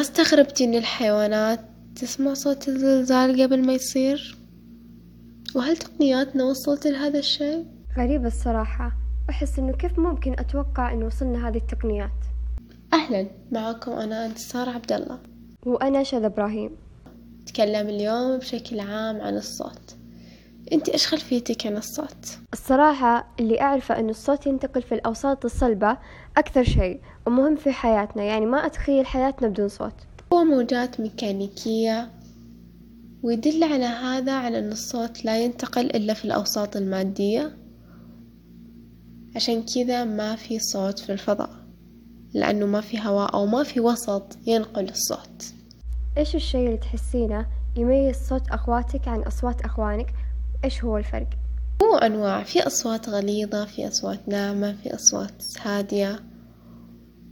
ما استغربتي إن الحيوانات؟ تسمع صوت الزلزال قبل ما يصير؟ وهل تقنياتنا وصلت لهذا الشيء؟ غريبة الصراحة. أحس إنه كيف ممكن أتوقع إنه وصلنا هذه التقنيات؟ أهلا. معكم أنا انتصار عبد الله وأنا شذى إبراهيم. نتكلم اليوم بشكل عام عن الصوت. أنت إيش خلفيتك عن الصوت؟ الصراحة اللي أعرفه إنه الصوت ينتقل في الأوساط الصلبة أكثر شيء ومهم في حياتنا يعني ما أتخيل حياتنا بدون صوت. هو موجات ميكانيكية ويدل على هذا على أن الصوت لا ينتقل إلا في الأوساط المادية. عشان كذا ما في صوت في الفضاء لأنه ما في هواء أو ما في وسط ينقل الصوت. إيش الشيء اللي تحسينه يميز صوت أخواتك عن أصوات أخوانك؟ إيش هو الفرق؟ هو أنواع في أصوات غليظة في أصوات ناعمة في أصوات هادية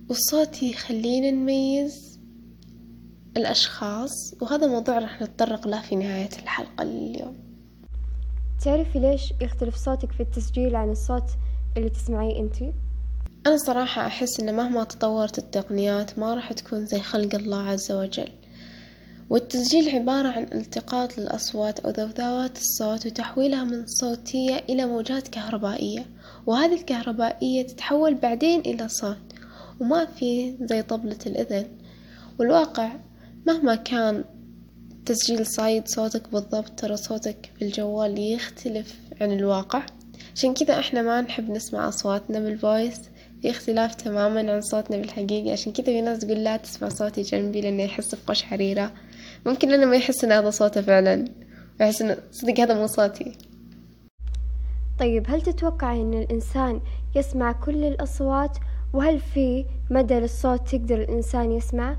والصوت يخلينا نميز الأشخاص وهذا موضوع راح نتطرق له في نهاية الحلقة اليوم تعرفي ليش يختلف صوتك في التسجيل عن الصوت اللي تسمعيه انتي؟ أنا صراحة أحس إن مهما تطورت التقنيات ما راح تكون زي خلق الله عز وجل والتسجيل عبارة عن التقاط للأصوات أو ذوذاوات الصوت وتحويلها من صوتية إلى موجات كهربائية وهذه الكهربائية تتحول بعدين إلى صوت وما في زي طبلة الإذن. والواقع مهما كان تسجيل صايد صوتك بالضبط ترى صوتك في الجوال يختلف عن الواقع. عشان كذا إحنا ما نحب نسمع أصواتنا بالفويس في اختلاف تماما عن صوتنا بالحقيقة. عشان كذا في ناس تقول لا تسمع صوتي جنبي لأنه يحس بقشعريرة ممكن أنا ما يحس إن هذا صوته فعلا. ويحس إن صدق هذا مو صوتي. طيب هل تتوقع إن الإنسان يسمع كل الأصوات؟ وهل في مدى للصوت يقدر الإنسان يسمع؟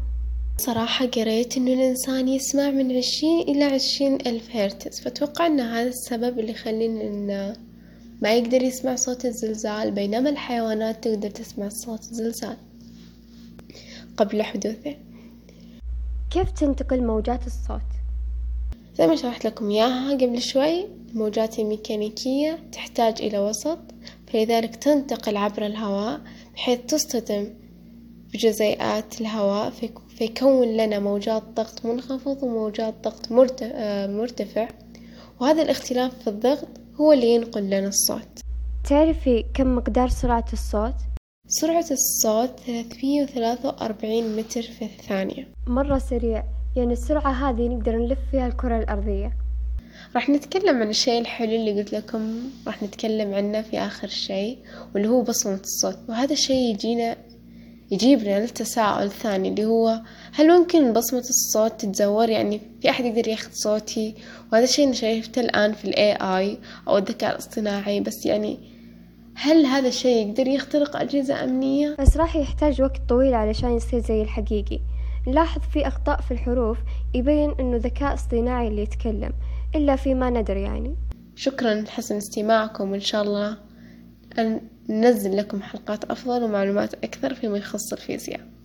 صراحة قريت إنه الإنسان يسمع من عشرين إلى عشرين ألف هرتز. فأتوقع إن هذا السبب اللي يخلينا إنه ما يقدر يسمع صوت الزلزال بينما الحيوانات تقدر تسمع صوت الزلزال. قبل حدوثه. كيف تنتقل موجات الصوت؟ زي ما شرحت لكم إياها قبل شوي الموجات الميكانيكية تحتاج إلى وسط فلذلك تنتقل عبر الهواء بحيث تصطدم بجزيئات الهواء فيكون لنا موجات ضغط منخفض وموجات ضغط آه، مرتفع. وهذا الاختلاف في الضغط هو اللي ينقل لنا الصوت. تعرفي كم مقدار سرعة الصوت؟ سرعة الصوت 343 متر في الثانية. مرة سريع يعني السرعة هذه نقدر نلف فيها الكرة الأرضية. راح نتكلم عن الشيء الحلو اللي قلت لكم راح نتكلم عنه في آخر شيء واللي هو بصمة الصوت. وهذا الشيء يجينا يجيبنا للتساؤل ثاني اللي هو هل ممكن بصمة الصوت تتزور؟ يعني في أحد يقدر ياخذ صوتي؟ وهذا الشيء أنا شايفته الآن في ال AI أو الذكاء الاصطناعي بس يعني هل هذا الشيء يقدر يخترق أجهزة أمنية؟ بس راح يحتاج وقت طويل علشان يصير زي الحقيقي. نلاحظ في أخطاء في الحروف يبين إنه ذكاء اصطناعي اللي يتكلم إلا فيما ندر يعني. شكرا لحسن استماعكم وإن شاء الله ننزل لكم حلقات أفضل ومعلومات أكثر فيما يخص الفيزياء.